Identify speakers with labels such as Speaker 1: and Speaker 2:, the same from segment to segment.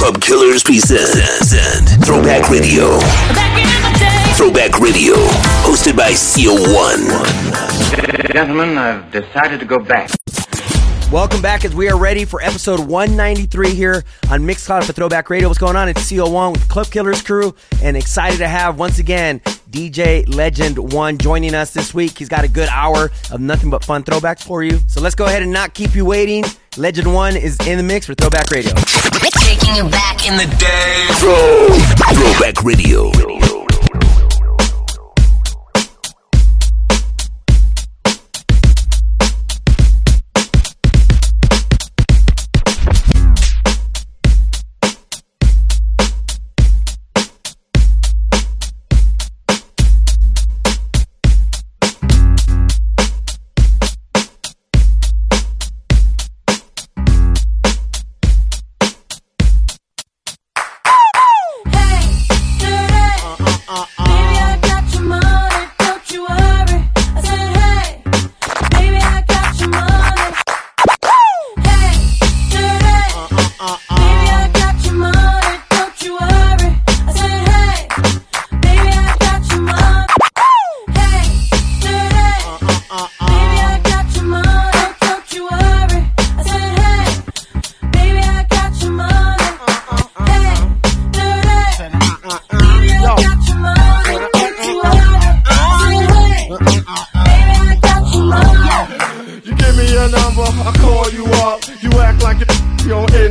Speaker 1: Club Killers present Throwback Radio. Throwback Radio, hosted by CO1.
Speaker 2: Gentlemen, I've decided to go back.
Speaker 3: Welcome back as we are ready for episode 193 here on Mixcloud for Throwback Radio. What's going on? It's CO1 with Club Killers crew and excited to have once again DJ Legend 1 joining us this week. He's got a good hour of nothing but fun throwbacks for you. So let's go ahead and not keep you waiting. Legend 1 is in the mix for Throwback Radio.
Speaker 4: Taking you back in the day.
Speaker 1: Throw, Throwback Radio.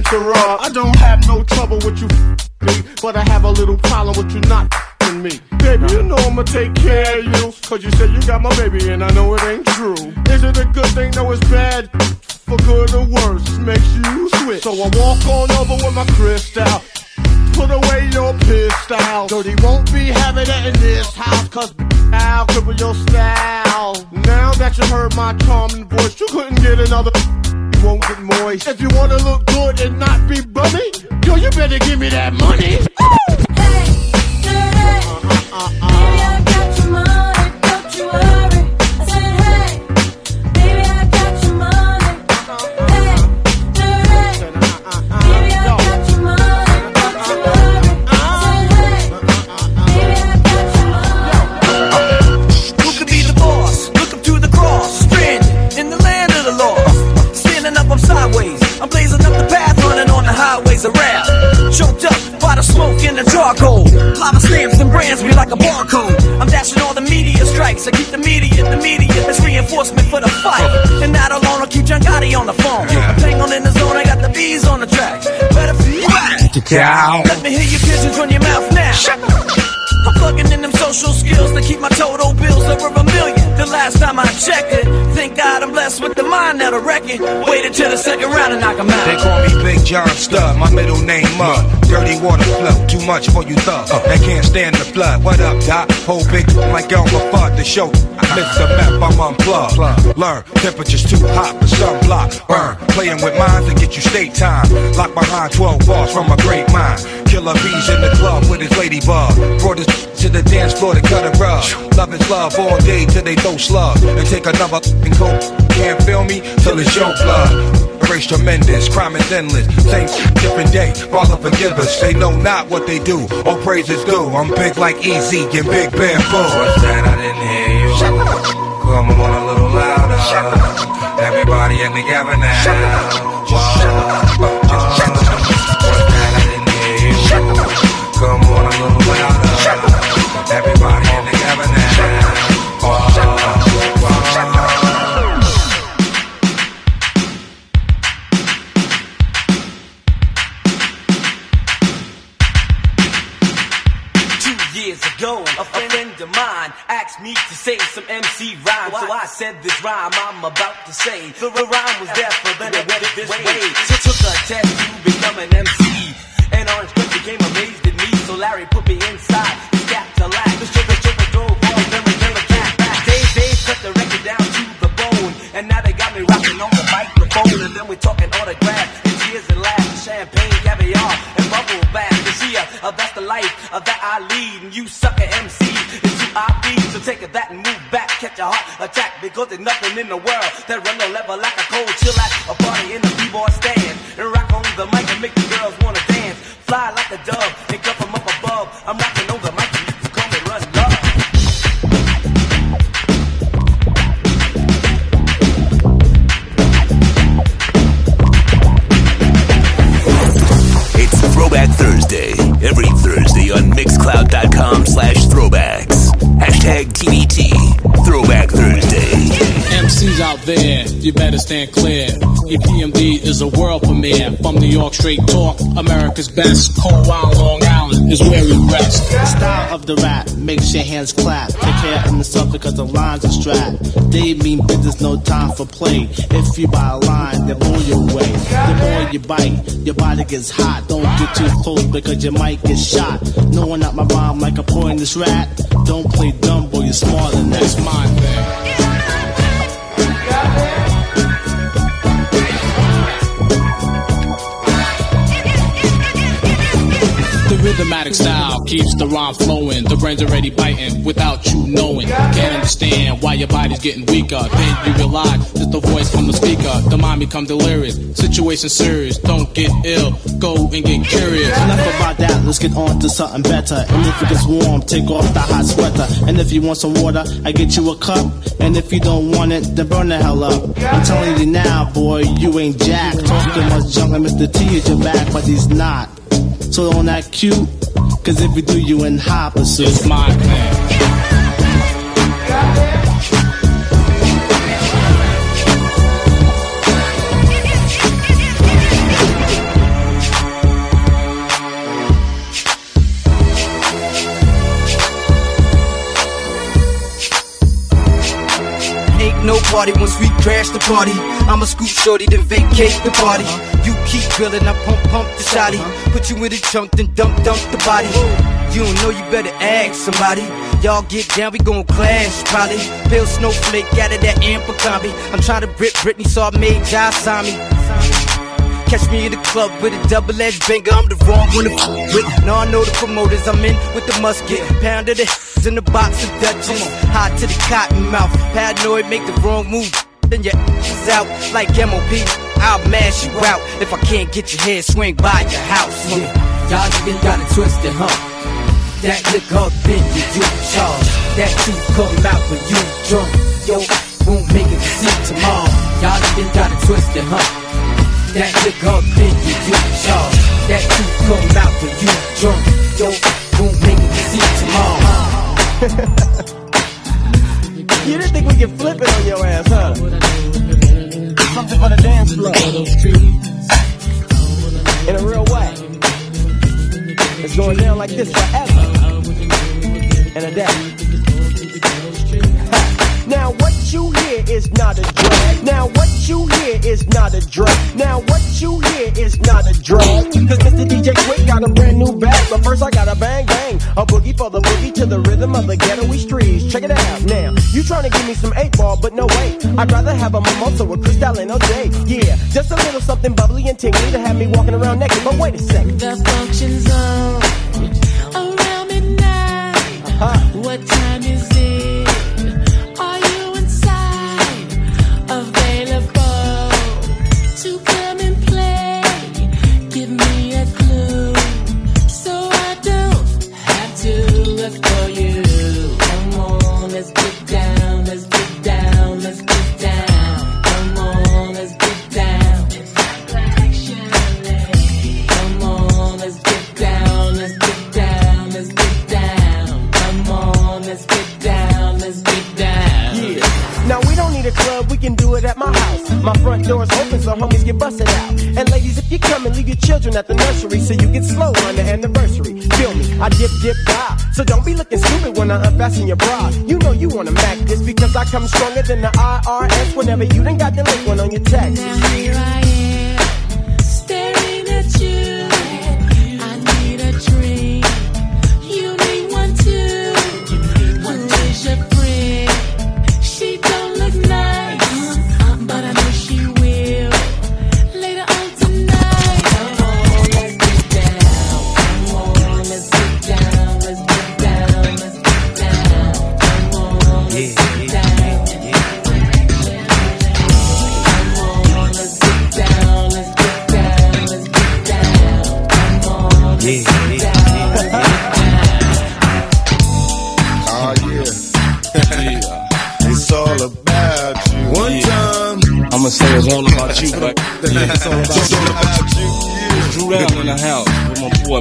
Speaker 5: You don't. I don't have no trouble with you, me, but I have a little problem with you not me. Baby, you know I'ma take care of you. Cause you said you got my baby and I know it ain't true. Is it a good thing? No, it's bad. For good or worse, makes you switch. So I walk on over with my crystal. Put away your pistol. Dirty won't be having it in this house, cause I'll cripple your style. Now that you heard my charming voice, you couldn't get another. You won't get moist. If you wanna look good and not be bummy, yo, you better give me that money.
Speaker 6: Who could rap. Choked up by the smoke and the charcoal. Lava stamps and brands me like a barcode. I'm dashing all the media strikes. I keep the media, the media. It's reinforcement for the fight. And not alone, I keep John Gotti on the phone. I'm tangled in the zone, I got the bees on the track. Better be back. Let me hear your pigeons run your mouth now. I'm plugging in them social skills to keep my total bills over a million. The last time I checked it, thank God I'm blessed with the mind that'll wreck it. Waited till the second round and knock knock 'em out.
Speaker 7: They call me Big John Stud, my middle name Mud. Dirty water flow, too much for you thugs. Uh-huh. They can't stand the flood. What up, Doc? Whole big like Elmer Fudd to show. I miss the map, I'm unplugged. Learn, temperature's too hot for sunblock. Burn, playing with minds to get you state time. Locked behind 12 bars from a great mind. Killer bees in the club with his ladybug. Brought his to the dance floor to cut a rug. Love is love all day till they throw slug. And take another and go. Can't feel me till it's your blood. Race tremendous, crime is endless. Same different day, Father forgive us. They know not what they do. All praises is due. I'm big like Easy and Big Bamboo. What's that? I didn't hear you. Come on a little louder. Everybody in together now. Whoa.
Speaker 6: Asked me to say some MC rhyme. So I said this rhyme I'm about to say. The rhyme was there for then it this way. So took a test to become an MC. And Orange Cliff became amazed at me. So Larry put me inside his Cadillac. The sugar sugar drove then we never came back. Dave Dave cut the record down to the bone. And now they got me rocking on the microphone. And then we talking autographs and cheers and laughs, champagne, caviar, and bubble bath. See, uh, that's the life uh, that I lead. And you sucker MC is who. So take that and move back, catch a heart attack. Because there's nothing in the world that run the level like a cold chill at a party in the b-boy stand. And rock on the mic and make the girls wanna dance.
Speaker 8: Fly like a dove, and come from up above. I'm rocking on the mic
Speaker 9: Mixcloud.com slash throwbacks. Hashtag TBT.
Speaker 10: MCs out there, you better stand clear. EPMD is a world premiere. From New York, straight talk, America's best. Cold Wild Long Island is where we rest.
Speaker 11: The style of the rap makes your hands clap. Take care of yourself because the lines are strapped. They mean business, no time for play. If you buy a line, they blow you away. The more you bite, your body gets hot. Don't get too close because you might get shot. No one out my rhyme like a poisonous rat. Don't play dumb, boy, you're smarter than that.
Speaker 10: That's my thing. Rhythmatic style keeps the rhyme flowing. The brain's already biting without you knowing. Can't understand why your body's getting weaker. Then you realize it's the voice from the speaker. The mind become delirious. Situation serious. Don't get ill. Go and get curious.
Speaker 11: Enough about that, let's get on to something better. And if it gets warm, take off the hot sweater. And if you want some water, I get you a cup. And if you don't want it, then burn the hell up. I'm telling you now, boy, you ain't jack. Talking much junk like Mr. T at your back, but he's not. So don't act cute, cause if we do, you in high pursuit.
Speaker 10: It's my thing.
Speaker 12: Party once we crash the party. I'ma scoop shorty, then vacate the party. You keep grilling, I pump pump the shotty. Put you in the trunk, then dump dump the body. You don't know, you better ask somebody. Y'all get down, we gon' clash probably. Bill Snowflake out of that Ampacombi. I'm trying to rip Britney, so I made Josh sign me. Catch me in the club with a double-edged banger. I'm the wrong one to f with. Now I know the promoters. I'm in with the musket. Pound of the in the box of Dutchess. Hot to the cotton mouth. Paranoid, make the wrong move. Then your is out like MOP. I'll mash you out if I can't get your head swing by your house.
Speaker 13: Yeah, y'all niggas got it twisted, huh? That liquor then you do charge. That truth come out when you drunk. Yo, won't make it to see tomorrow. Y'all niggas got it twisted, huh? That liquor then you do charge. That truth come out when you drunk. Yo, won't make to see tomorrow.
Speaker 11: You didn't think we could flip it on your ass, huh? Something for the dance floor. In a real way. It's going down like this forever. And a day. Now what you hear is not a drag. Now what you hear is not a drag. Now what you hear is not a drag. Cause Mr. DJ Quick got a brand new bag. But first I got a bang bang. A boogie for the boogie to the rhythm of the ghetto streets. Check it out now. You trying to give me some eight ball, but no way. I'd rather have a mimosa with Cristal and OJ. Yeah, just a little something bubbly and tingly to have me walking around naked. But wait a second.
Speaker 14: The function zone around midnight. Uh-huh. What time
Speaker 11: homies get busted out. And ladies, if you come and leave your children at the nursery, so you get slow on the anniversary. Feel me? I dip, dip, die. So don't be looking stupid when I unfasten your bra. You know you wanna mac this because I come stronger than the IRS whenever you done got the link one on your text.
Speaker 14: Now here I am,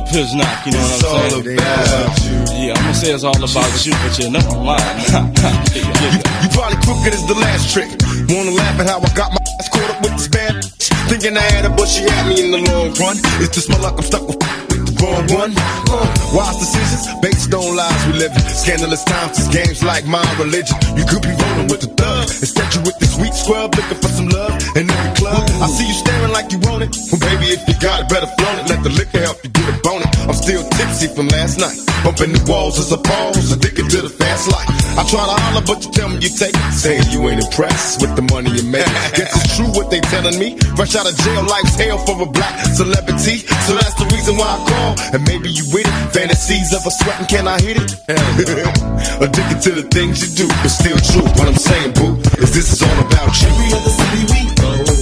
Speaker 15: boy Piznock, you know what I'm
Speaker 16: all
Speaker 15: saying?
Speaker 16: about you.
Speaker 15: Yeah, I'ma say it's all about you, but you know I'm lying.
Speaker 16: You you probably crooked as the last trick. Wanna laugh at how I got my ass caught up with this bad bitch. Thinking I had her, but she had me in the long run. It's just my luck, I'm stuck with with the wrong one. Uh, wise decisions based on lies we live in. Scandalous times, it's games like my religion. You could be rolling with the thug. Instead, you with this sweet scrub looking for some love in every club. I see you staring like you want it. Well, baby, if you got it, better flown it. Let the liquor help you get it. Still tipsy from last night. Bumping the walls as a pause, addicted to the fast life. I try to holler, but you tell me you take it. Saying you ain't impressed with the money you make. Guess it's true what they telling me. Fresh out of jail, life's hell for a black celebrity. So that's the reason why I call. And maybe you with it. Fantasies of a sweating, can I hit it? Addicted to the things you do, but still true. What I'm saying, boo, is this is all about you. Every other city we go,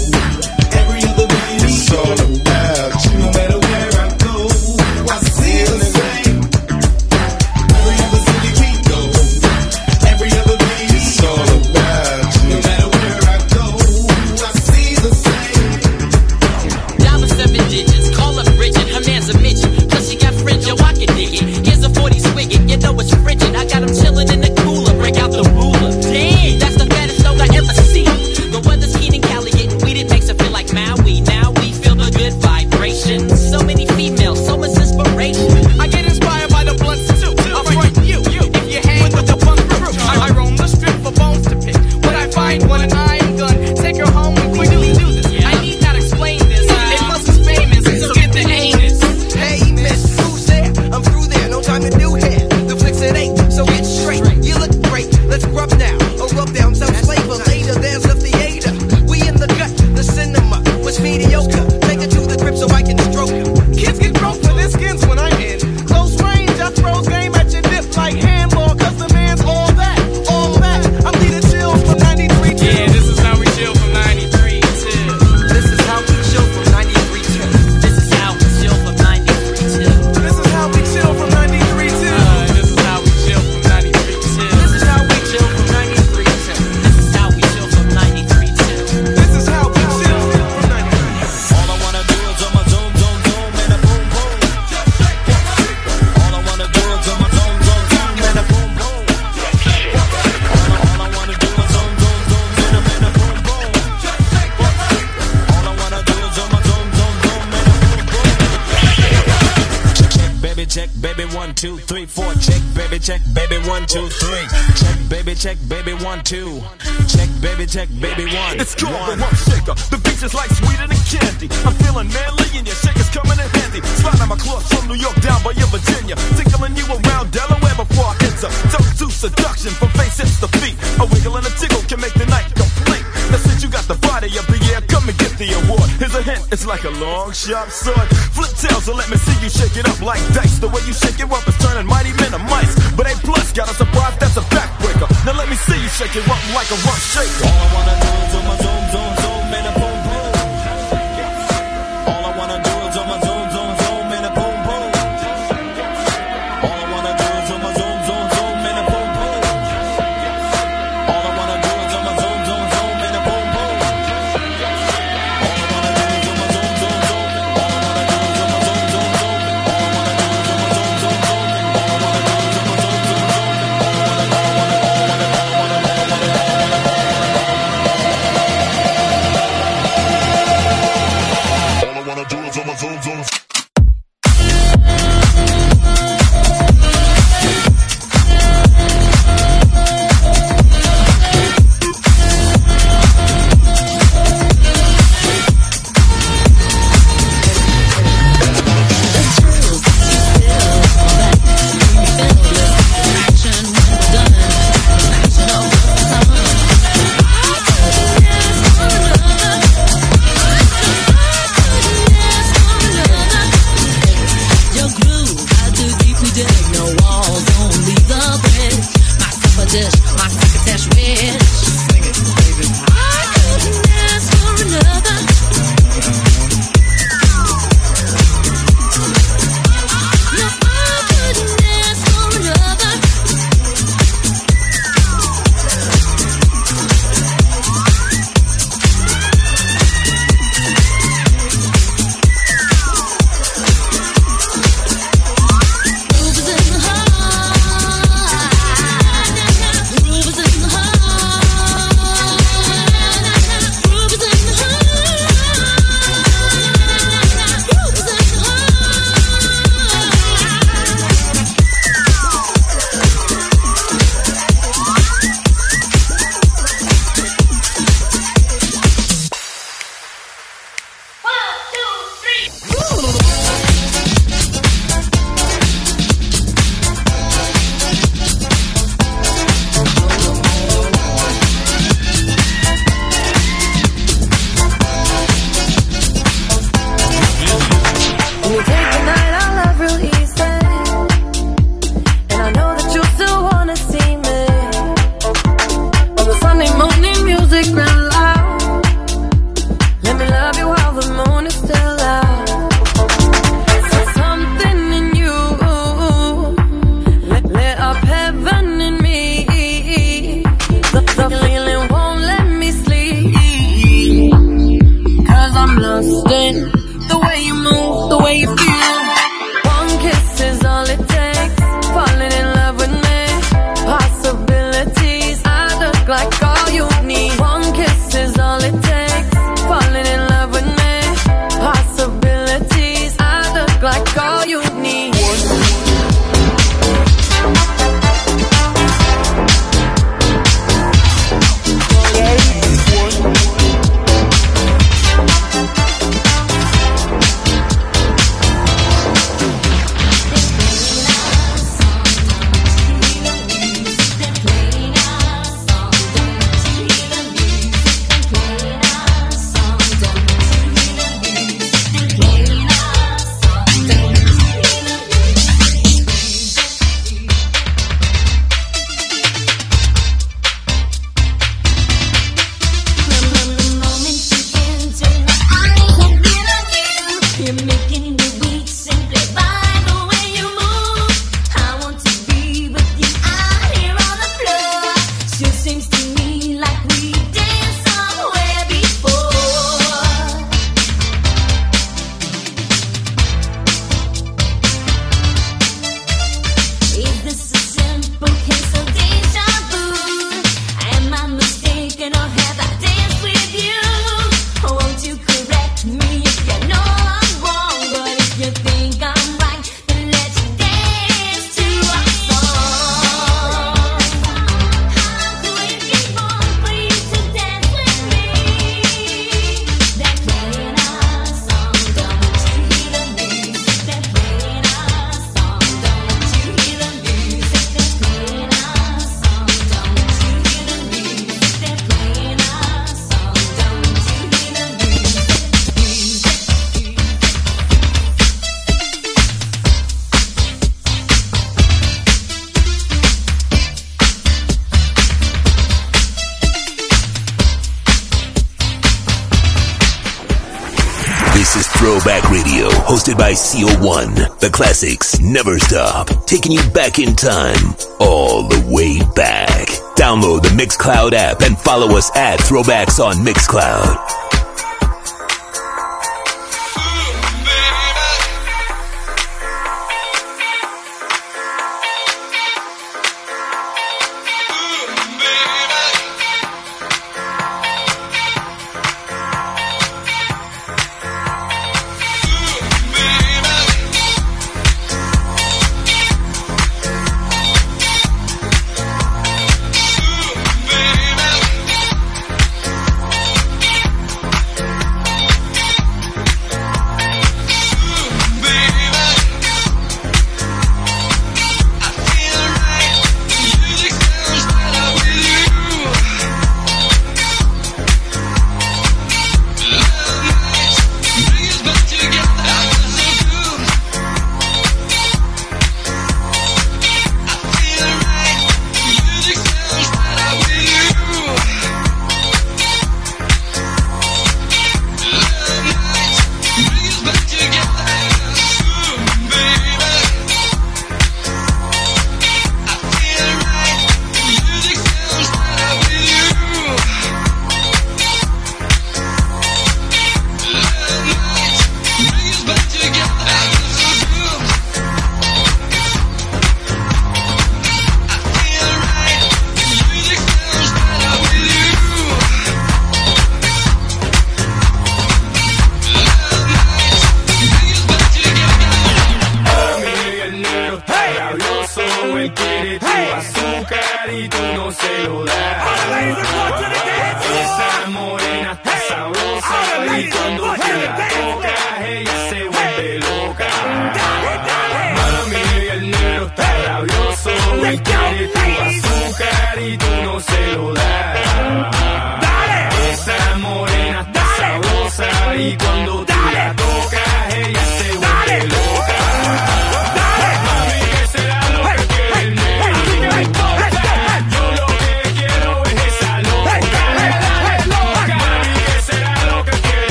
Speaker 8: two, three, four. Check, baby, check, baby, one, two, three. Check, baby, check, baby, one, two. Check, baby, check, baby, one.
Speaker 6: It's called the Rump Shaker. The beach is like sweeter than candy. I'm feeling manly and your shaker's coming in handy. Sliding my clothes from New York down by your Virginia. Tickling you around Delaware before I enter. Toast to seduction from face hips to feet. A wiggle and a tickle can make the night complete. Since you got the body of the come and get the award. Here's a hint, it's like a long sharp sword. Flip tails and let me see you shake it up like dice. The way you shake it up is turning mighty men to mice. But A plus got a surprise that's a backbreaker. Now let me see you shake it up like a rump shaker.
Speaker 8: All I wanna do is on my zoom, zoom, zoom,
Speaker 9: to still out. one. The classics never stop, taking you back in time, all the way back. Download the Mixcloud app and follow us at Throwbacks on Mixcloud.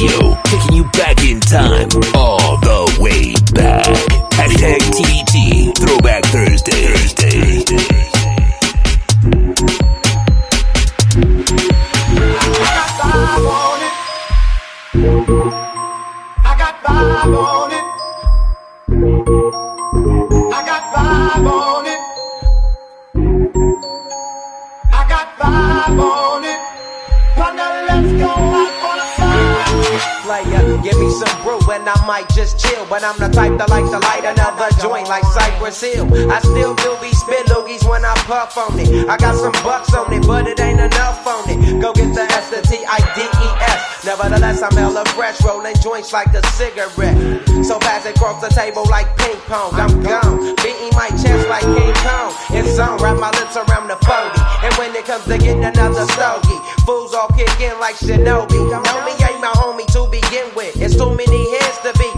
Speaker 9: Radio, taking you back in time.
Speaker 3: Oh. But I'm the type that like to light another joint like Cypress Hill. I still do be spit loogies when I puff on it. I got some bucks on it, but it ain't enough on it. Go get the S, the T, I, D, E, S. Nevertheless, I'm hella fresh, rolling joints like a cigarette. So fast across the table like ping pong. I'm gone, beating my chest like King Kong. It's on, wrap my lips around the 40. And when it comes to getting another stogie, fools all kick in like Shinobi. Homie ain't my homie to begin with. It's too many heads to be.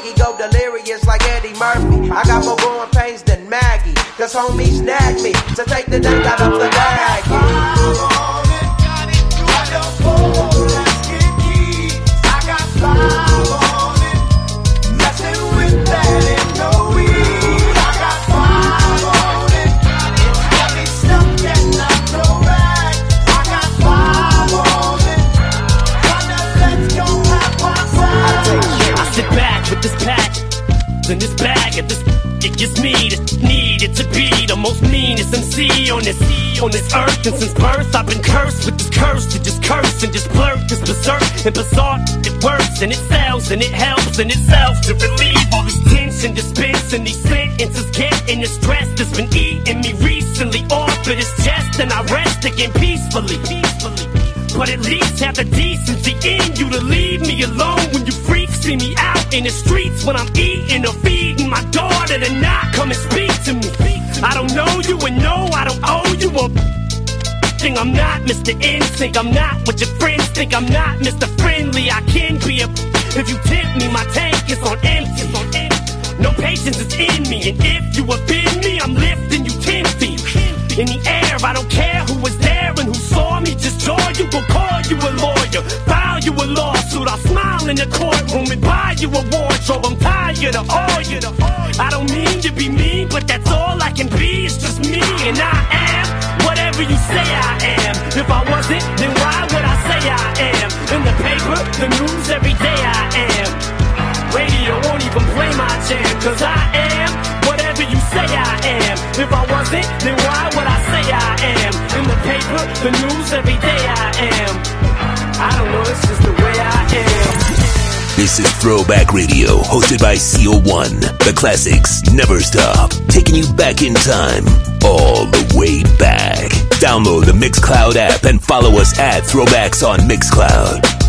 Speaker 3: I got more growing pains than Maggie. Cause homies snag me to take the dank out of the bag.
Speaker 17: In this bag and this it gets me the needed to be the most meanest MC on this on this earth. And since birth I've been cursed with this curse to just curse and just blurt. This berserk and bizarre it works and it sells and it helps and it itself to relieve all this tension dispensing these sentences getting the stress that's been eating me recently off of this chest. And I rest again peacefully peacefully. But at least have the decency in you to leave me alone when you freaks see me out in the streets when I'm eating or feeding my daughter to not come and speak to me. I don't know you and no, I don't owe you a thing. I'm not Mr. Instinct. I'm not what your friends think. I'm not Mr. Friendly. I can be a if you tempt me, my tank is on empty. On empty. No patience is in me, and if you offend me, I'm lifting you ten feet in the air. I don't care who was and who saw me. Just jaw you, go call you a lawyer, file you a lawsuit. I'll smile in the courtroom and buy you a wardrobe. I'm tired of all you. I don't mean to be mean, but that's all I can be. It's just me, and I am whatever you say I am. If I wasn't, then why would I say I am? In the paper, the news, every day I am. Radio won't even play my jam, cause I am say I am. If I wasn't, then why would I say I am? In the paper, the news, every day I am. I don't know, it's just the way I am.
Speaker 1: This is Throwback Radio, hosted by CO1. The classics never stop, taking you back in time, all the way back. Download the Mixcloud app and follow us at Throwbacks on Mixcloud.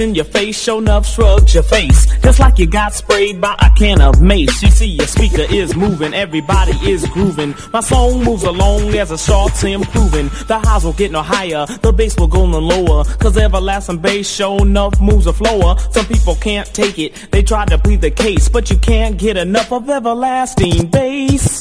Speaker 18: In your face, show enough shrugs your face. Just like you got sprayed by a can of mace. You see, your speaker is moving, everybody is grooving. My song moves along as it starts improving. The highs will get no higher, the bass will go no lower. Cause everlasting bass, show enough moves a flower. Some people can't take it, they try to plead the case. But you can't get enough of everlasting bass.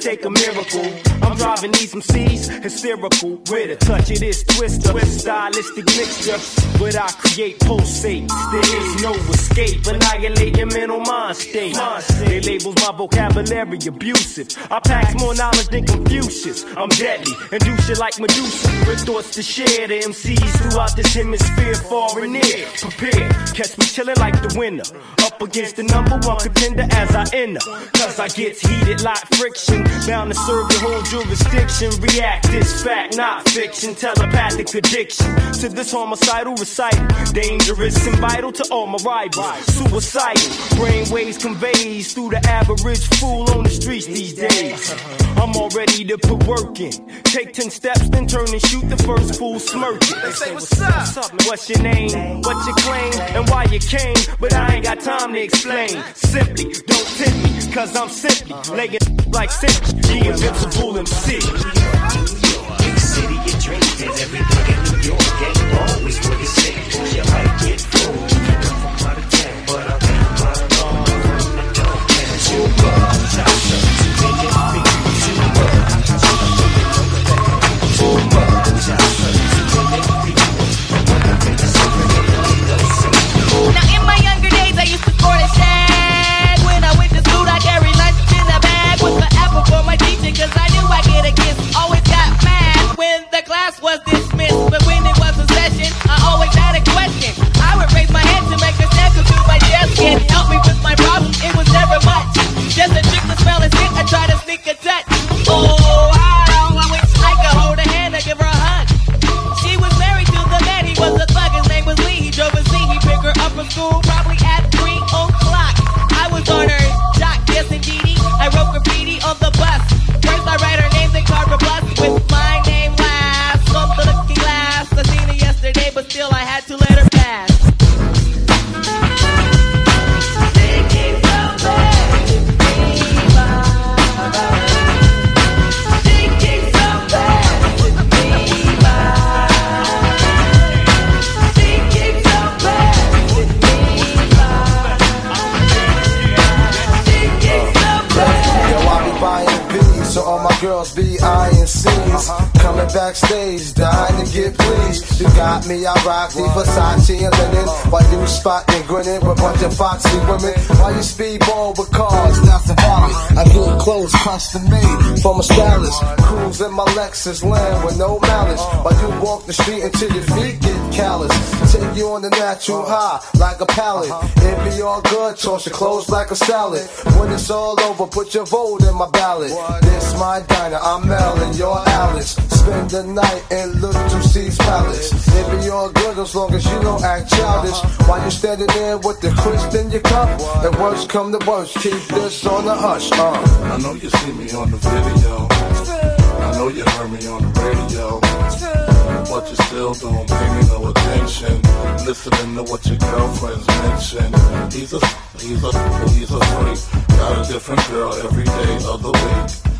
Speaker 19: Take a miracle. I'm driving these MCs hysterical with a touch of this twister, stylistic mixture. But I create pulsates. There is no escape. Annihilate your mental mind state. They labels my vocabulary abusive. I pack more knowledge than Confucius. I'm deadly and do shit like Medusa. With thoughts to share the MCs throughout this hemisphere, far and near. Prepare, catch me chilling like the winner. Up against the number one contender as I enter. Cause I get heated like friction. Bound to serve your whole jurisdiction. React this fact, not fiction. Telepathic prediction to this homicidal recital. Dangerous and vital to all my rivals. Suicidal. Brainwaves conveys through the average fool on the streets these days. I'm all ready to put work in. Take 10 steps, then turn and shoot the first fool smirking. They say, What's up? What's your name? What's your claim? And why you came? But I ain't got time to explain. Simply, don't tip me, cause I'm simply laying like simply the invincible MC.
Speaker 20: Dreams and everything in New York ain't always what you say. You might get fooled.
Speaker 21: Backstage, dying to get pleased. Got me, I rock the Versace and linen. While you spotting, grinning with a bunch of foxy women. While you speedball with cars, nothing valid. I get clothes custom made from a stylist. Cruise in my Lexus land with no malice. While you walk the street until your feet get callous. Take you on the natural high like a pallet. It be all good, toss your clothes like a salad. When it's all over, put your vote in my ballot. This my diner, I'm Mel and you're Alice. Spend the night in Little C's Palace. It be all good as long as you don't act childish. While you standing there with the crisp in your cup. And worst come to worst, keep this on the hush. Uh.
Speaker 22: I know you see me on the video. I know you heard me on the radio. But you still don't pay me no attention. Listening to what your girlfriends mention. He's a, he's a, he's a freak. Got a different girl every day of the week.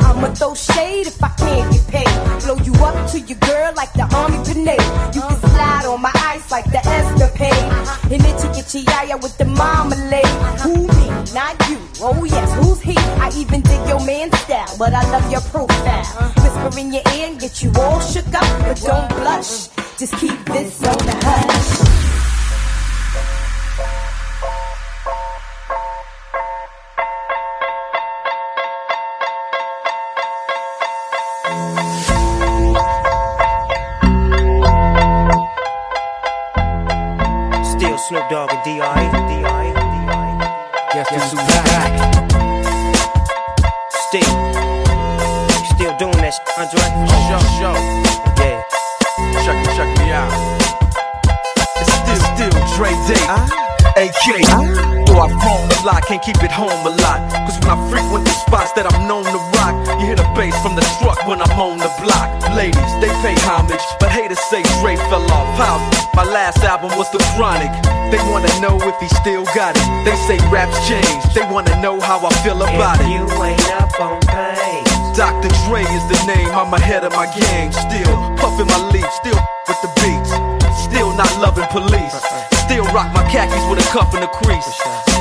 Speaker 23: I'ma throw shade if I can't get paid. Blow you up to your girl like the army grenade. You can slide on my ice like the escapade. And itchy itchy yaya with the marmalade. Who me? Not you. Oh yes, who's he? I even dig your man's style, but I love your profile. Whisper in your ear and get you all shook up, but don't blush. Just keep this on the hush.
Speaker 12: Keep it home a lot. Cause when I frequent the spots that I'm known to rock, you hear the bass from the truck when I'm on the block. Ladies, they pay homage, but haters say Dre fell off. How? My last album was The Chronic. They wanna know if he still got it. They say raps changed. They wanna know how I feel about it. You ain't up on pain. Dr. Dre is the name. I'm ahead of my game. Still puffin' my leaf. Still with the beats. Still not loving police. Still rock my khakis with a cuff and a crease.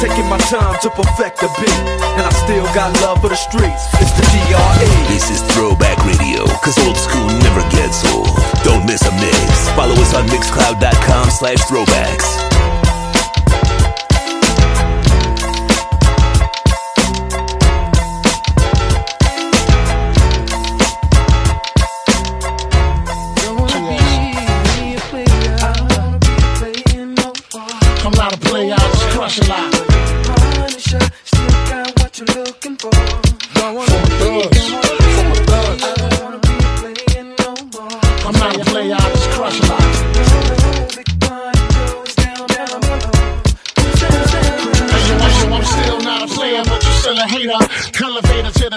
Speaker 12: taking my time to perfect the beat, and I still got love for the streets. It's the DRE.
Speaker 24: This is Throwback Radio, cause old school never gets old. Don't miss a mix. Follow us on mixcloud.com slash throwbacks.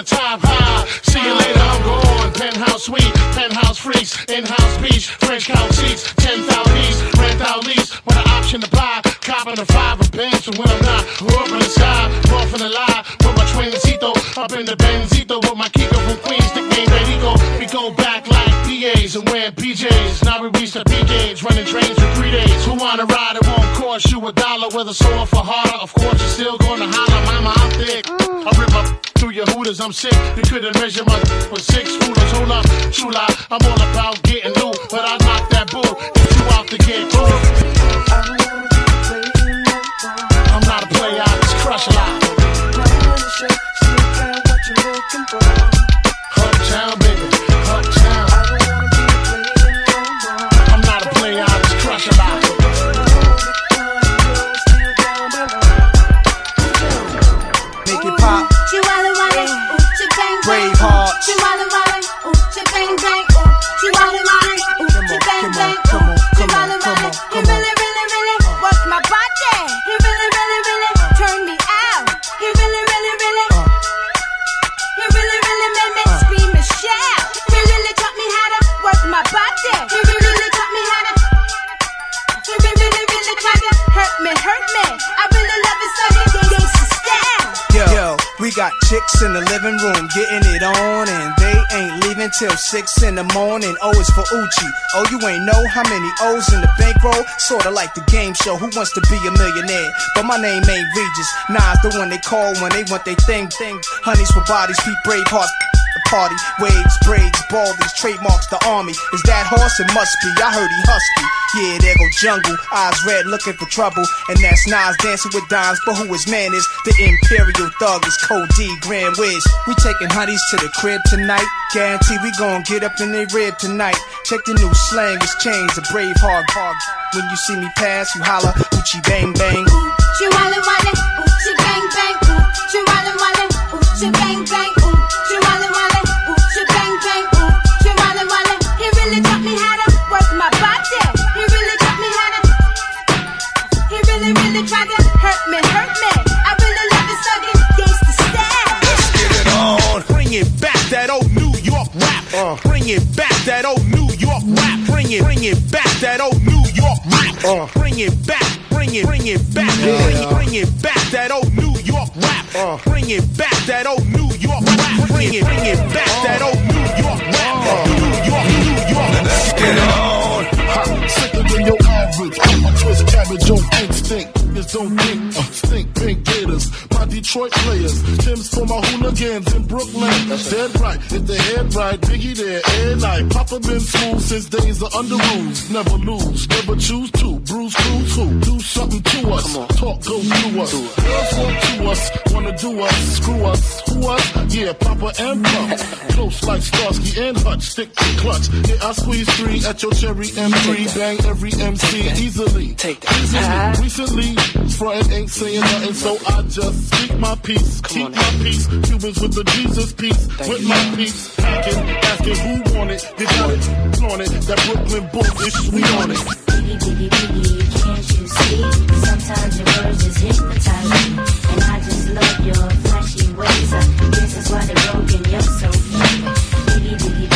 Speaker 25: The top high. See you later, I'm gone. Penthouse suite, penthouse freaks, in-house beach, French couch seats, 10,000 east, rent out lease, with an option to buy. Copping a five of bands when I'm not. Up in the sky, off in the lie, with my twin twincito, up in the Benzito, with my Kiko from Queens, nickname Perico. We go back like PAs and wearing PJs. Now we reach the peak age, running trains for three days. Who wanna ride? It won't cost you a dollar, whether sore for harder. Of course, you're still your I'm sick. You couldn't measure my with six rulers. Hold up, lie. I'm all about getting new, but I knock that bull if you out to get cool. I'm not a player, I just crush a lot.
Speaker 26: Ain't know how many O's in the bankroll? Sorta like the game show, Who Wants to Be a Millionaire? But my name ain't Regis. Nah, the one they call when they want they thing, thing. Honeys for bodies, Pete Braveheart. The party, waves, braids, baldies, trademarks, the army. Is that horse? It must be. I heard he husky. Yeah, there go jungle, eyes red, looking for trouble. And that's Nas dancing with dimes, but who his man is? The Imperial Thug is Code Grand Wiz. We taking honeys to the crib tonight. Guarantee we gon' get up in their rib tonight. Check the new slang, it's changed, a brave hard hard. When you see me pass, you holla, Uchi bang bang.
Speaker 27: Ooh, she bang
Speaker 28: rap. Bring it back, that old New York rap. Bring it, bring it back, that old New York rap. Uh. Bring it back, bring it, bring it back. Bring it, bring it back, that old New York rap. Uh. Bring it back, that old New York rap. Bring it, bring it back, that old New York rap. New York, New York. Let's get it on.
Speaker 25: Hot, sicker than your average. I twist cabbage on instinct. Niggas don't think, uh, think pink gators. My
Speaker 29: Detroit players. Tim's for my hooligans in Brooklyn. Dead right, if the head right, Biggie there, and night. Papa been school since days of under rules. Never lose, never choose to. Bruise, cruise, who? Do something to us. Talk, go through us. Girls want to us, wanna do us. Screw us, who us? Yeah, Papa and Pump. Close like Starsky and Hutch, stick to clutch. Yeah, I squeeze three at your cherry M3. Bang every MC easily. take Easily. Recently, frontin' ain't saying nothing, so I just speak my peace. Keep my peace. Cubans with the Jesus peace. With my peace. Packing, asking who want it. You got it, flaunt it. That Brooklyn bullshit, we on it.
Speaker 25: Biggie, biggie, biggie, can't you see? Sometimes your words just hypnotize me. And I just love your flashy ways. I guess that's why they're broken, you're so fake. Biggie, biggie, biggie,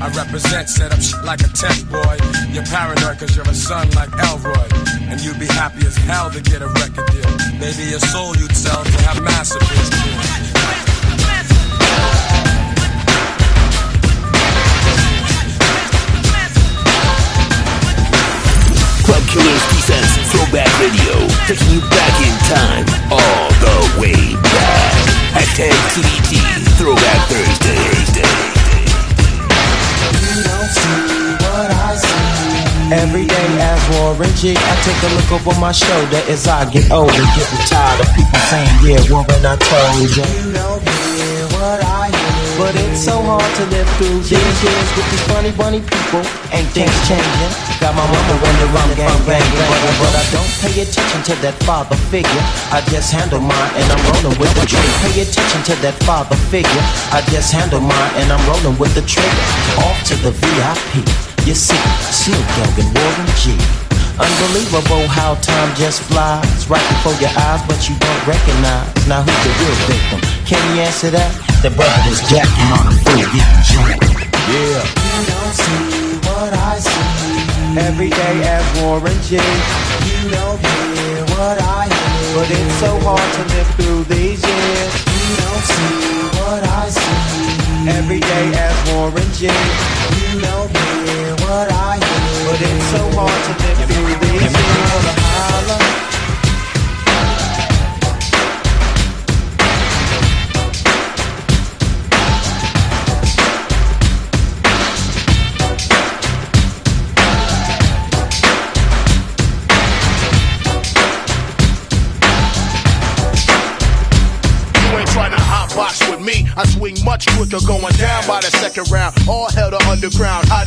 Speaker 25: I
Speaker 7: represent, set up shit like a tech boy. You're paranoid cause you're a son like Elroy. And you'd be happy as hell to get a record deal. Maybe your soul you'd sell to have massive deals.
Speaker 1: Club Killers presents Throwback Radio, taking you back in time, all the way back. Hashtag TDT, Throwback Thursday.
Speaker 30: Every day as Warren G, I take a look over my shoulder as I get older, getting tired of people saying, yeah, Warren, I told you. You don't hear what I hear. But it's so hard to live through these years with these funny bunny people. Ain't things changing? Got my mama wondering I'm gang banging, but, but I don't pay attention to that father figure. I just handle mine and I'm rolling with the trigger. Pay attention to that father figure. I just handle mine and I'm rolling with the trigger. Off to the VIP. You see, Snoop Dogg and Warren G. Unbelievable how time just flies right before your eyes, but you don't recognize. Now who's the real victim? Can you answer that? The brother that's jacking on the fool getting jacked. Yeah. You don't see what I see. Every day as Warren G. You don't hear what I hear. But it's so hard to live through these years. You don't see what I see. Every day as Warren G. You don't hear what I hear. But it's so hard to live through. Holla.
Speaker 29: You ain't trying to hot box with me.
Speaker 28: I swing much quicker, going down by the second round. All hell to underground. Sound?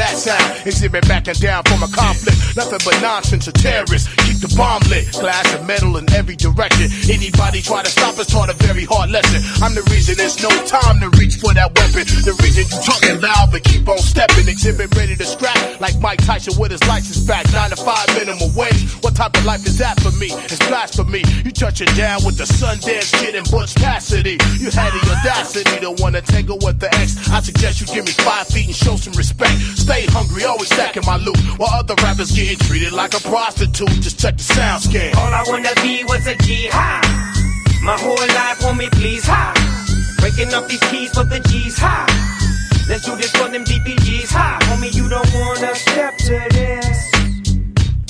Speaker 28: Exhibit backing down from a conflict. Nothing but nonsense. A terrorists. Keep the bomb lit. Glass and metal in every direction. Anybody try to stop us taught a very hard lesson. I'm the reason there's no time to reach for that weapon. The reason you talking loud but keep on stepping. Exhibit ready to scrap like Mike Tyson with his license back. Nine to five minimum wage. What type of life is that for me? It's blasphemy. You touching down with the Sundance Kid and Butch Cassidy. You had the audacity to wanna tangle with the ex. I suggest you give me five feet and show some respect. Stay hungry, always stacking my loot. While other rappers getting treated like a prostitute. Just check the sound scan.
Speaker 31: All I wanna be was a G high. My whole life want me please high. Breaking up these keys for the G's high. Let's do this for them DPGs high. Homie, you don't wanna step to this.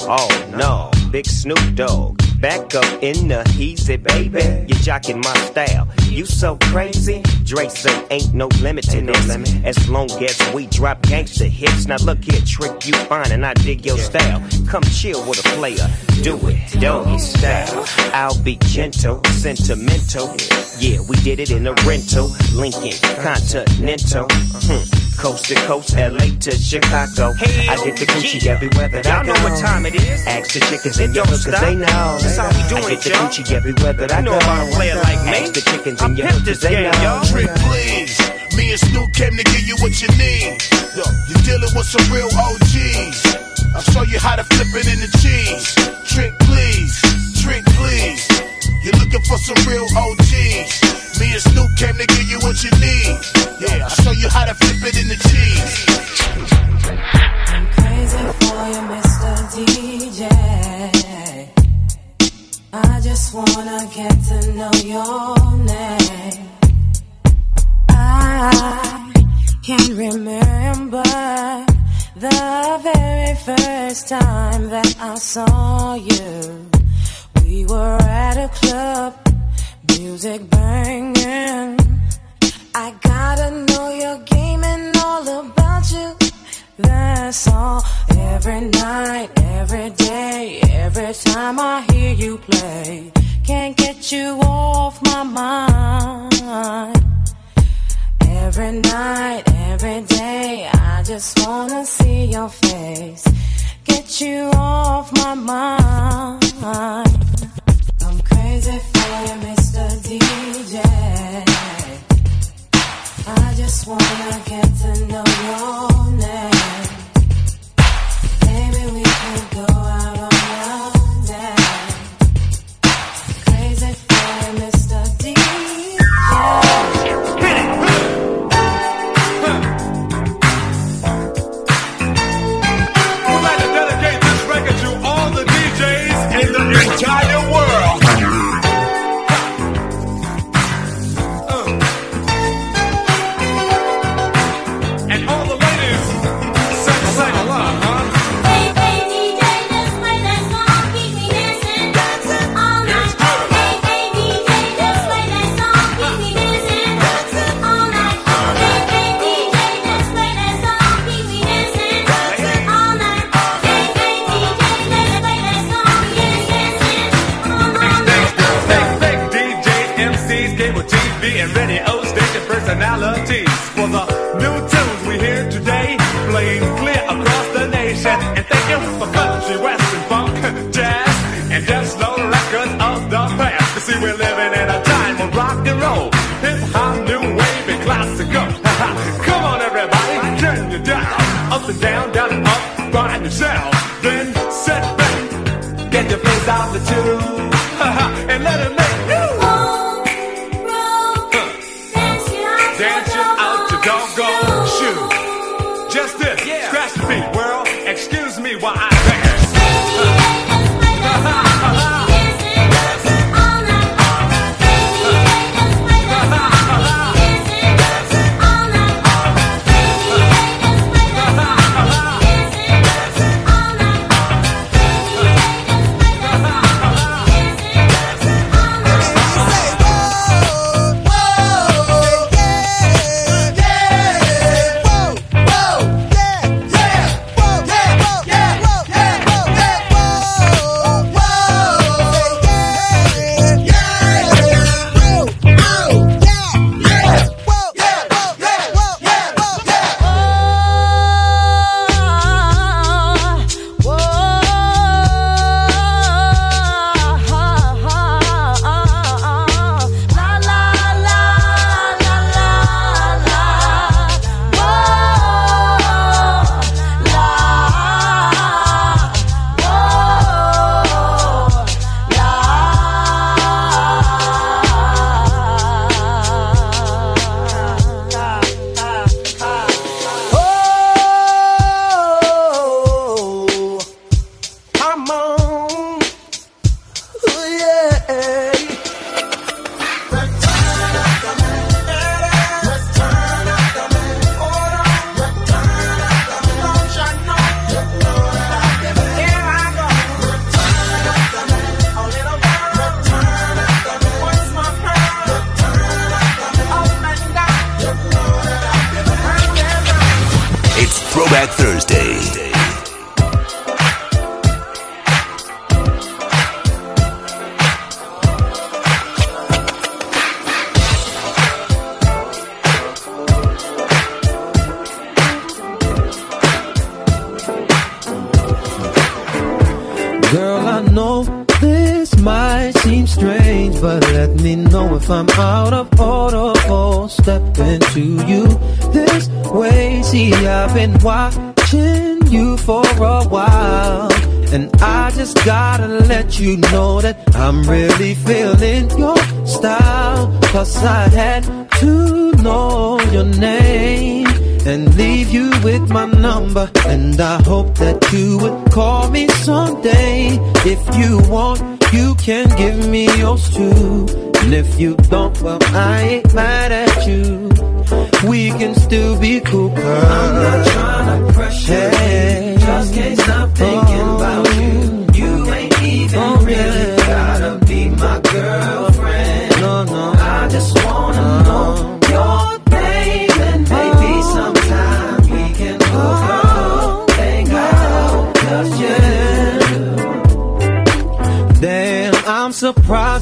Speaker 18: Oh no, big Snoop Dogg. Back up in the easy, baby. You jocking my style. You so crazy. Dre say ain't no limit to this. As long as we drop gangster hits. Now look here, trick you fine and I dig your style. Come chill with a player. Do it, doggy style. I'll be gentle, sentimental. Yeah, we did it in a rental. Lincoln Continental. Hmm. Coast to coast, LA to Chicago. I get the Gucci everywhere that I
Speaker 31: Y'all
Speaker 18: go.
Speaker 31: know what time it is.
Speaker 18: Ask the chickens
Speaker 31: It
Speaker 18: in your
Speaker 31: don't stop.
Speaker 18: they know.
Speaker 31: That's how we doing
Speaker 18: I get
Speaker 31: it,
Speaker 18: the
Speaker 31: y'all.
Speaker 18: Gucci everywhere that I
Speaker 31: You know
Speaker 18: go.
Speaker 31: about a player like me.
Speaker 18: Ask the chickens
Speaker 31: I
Speaker 18: in your
Speaker 31: pimp
Speaker 18: hood 'cause
Speaker 31: this
Speaker 18: they
Speaker 31: game,
Speaker 18: know.
Speaker 31: y'all.
Speaker 28: Trick, please. Me and Snoop came to give you what you need. Yo, you're dealing with some real OGs. I'll show you how to flip it in the cheese. Trick, please. Trick, please. You're looking for some real OGs. Me and Snoop came to give you what you need. Yeah, I'll show you how to flip it in the cheese.
Speaker 25: I'm crazy for you, Mr. DJ. I just wanna get to know your name. I can remember the very first time that I saw you. We were at a club, music banging. I gotta know your game and all about you. That's all. Every night, every day, every time I hear you play, can't get you off my mind. Every night, every day, I just wanna see your face, get you off my mind. I'm crazy for you, Mr. DJ. I just wanna get to know your name. Maybe we could go out
Speaker 30: I'm out of order or step into you this way. See, I've been watching you for a while. And I just gotta let you know that I'm really feeling your style. Plus, I had to know your name and leave you with my number. And I hope that you would call me someday. If you want, you can give me yours too. And if you don't, well, I ain't mad at you. We can still be cool, girl. I'm not trying to pressure you. Just can't stop thinking about you. You ain't even oh, really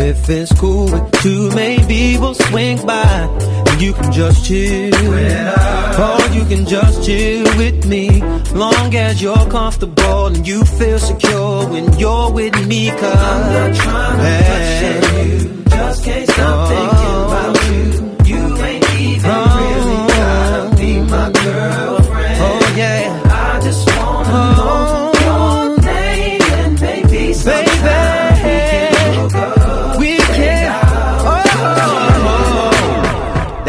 Speaker 30: If it's cool with two, maybe we'll swing by. And you can just chill. Or you can just chill with me. Long as you're comfortable and you feel secure when you're with me. Cause I'm not trying to pressure you. Just can't stop thinking about you. You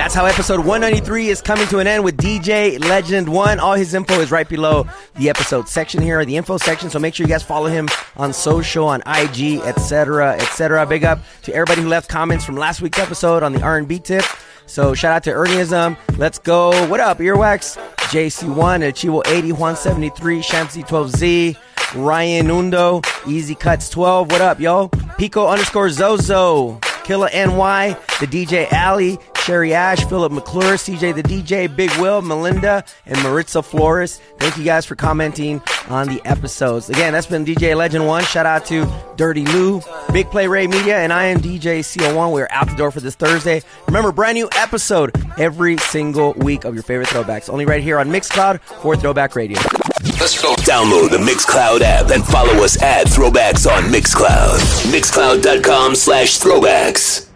Speaker 3: That's how episode 193 is coming to an end with DJ Legend 1. All his info is right below the episode section here, the info section. So make sure you guys follow him on social, on IG, etc., etc. Big up to everybody who left comments from last week's episode on the R&B tip. So shout out to Ernieism. Let's go. What up, Earwax? JC1, Archivo 80, Juan 73, Shamsi 12Z, Ryan Undo, Easy Cuts 12. What up, yo? Pico underscore Zozo, Killa NY, the DJ Alley, Sherry Ash, Philip McClure, CJ the DJ, Big Will, Melinda, and Maritza Flores. Thank you guys for commenting on the episodes. Again, that's been DJ Legend 1. Shout out to Dirty Lou, Big Play Ray Media, and I am DJ CO1. We're out the door for this Thursday. Remember, brand new episode every single week of your favorite throwbacks. Only right here on Mixcloud for Throwback Radio.
Speaker 9: Let's go. Download the Mixcloud app and follow us at Throwbacks on Mixcloud. Mixcloud.com slash throwbacks.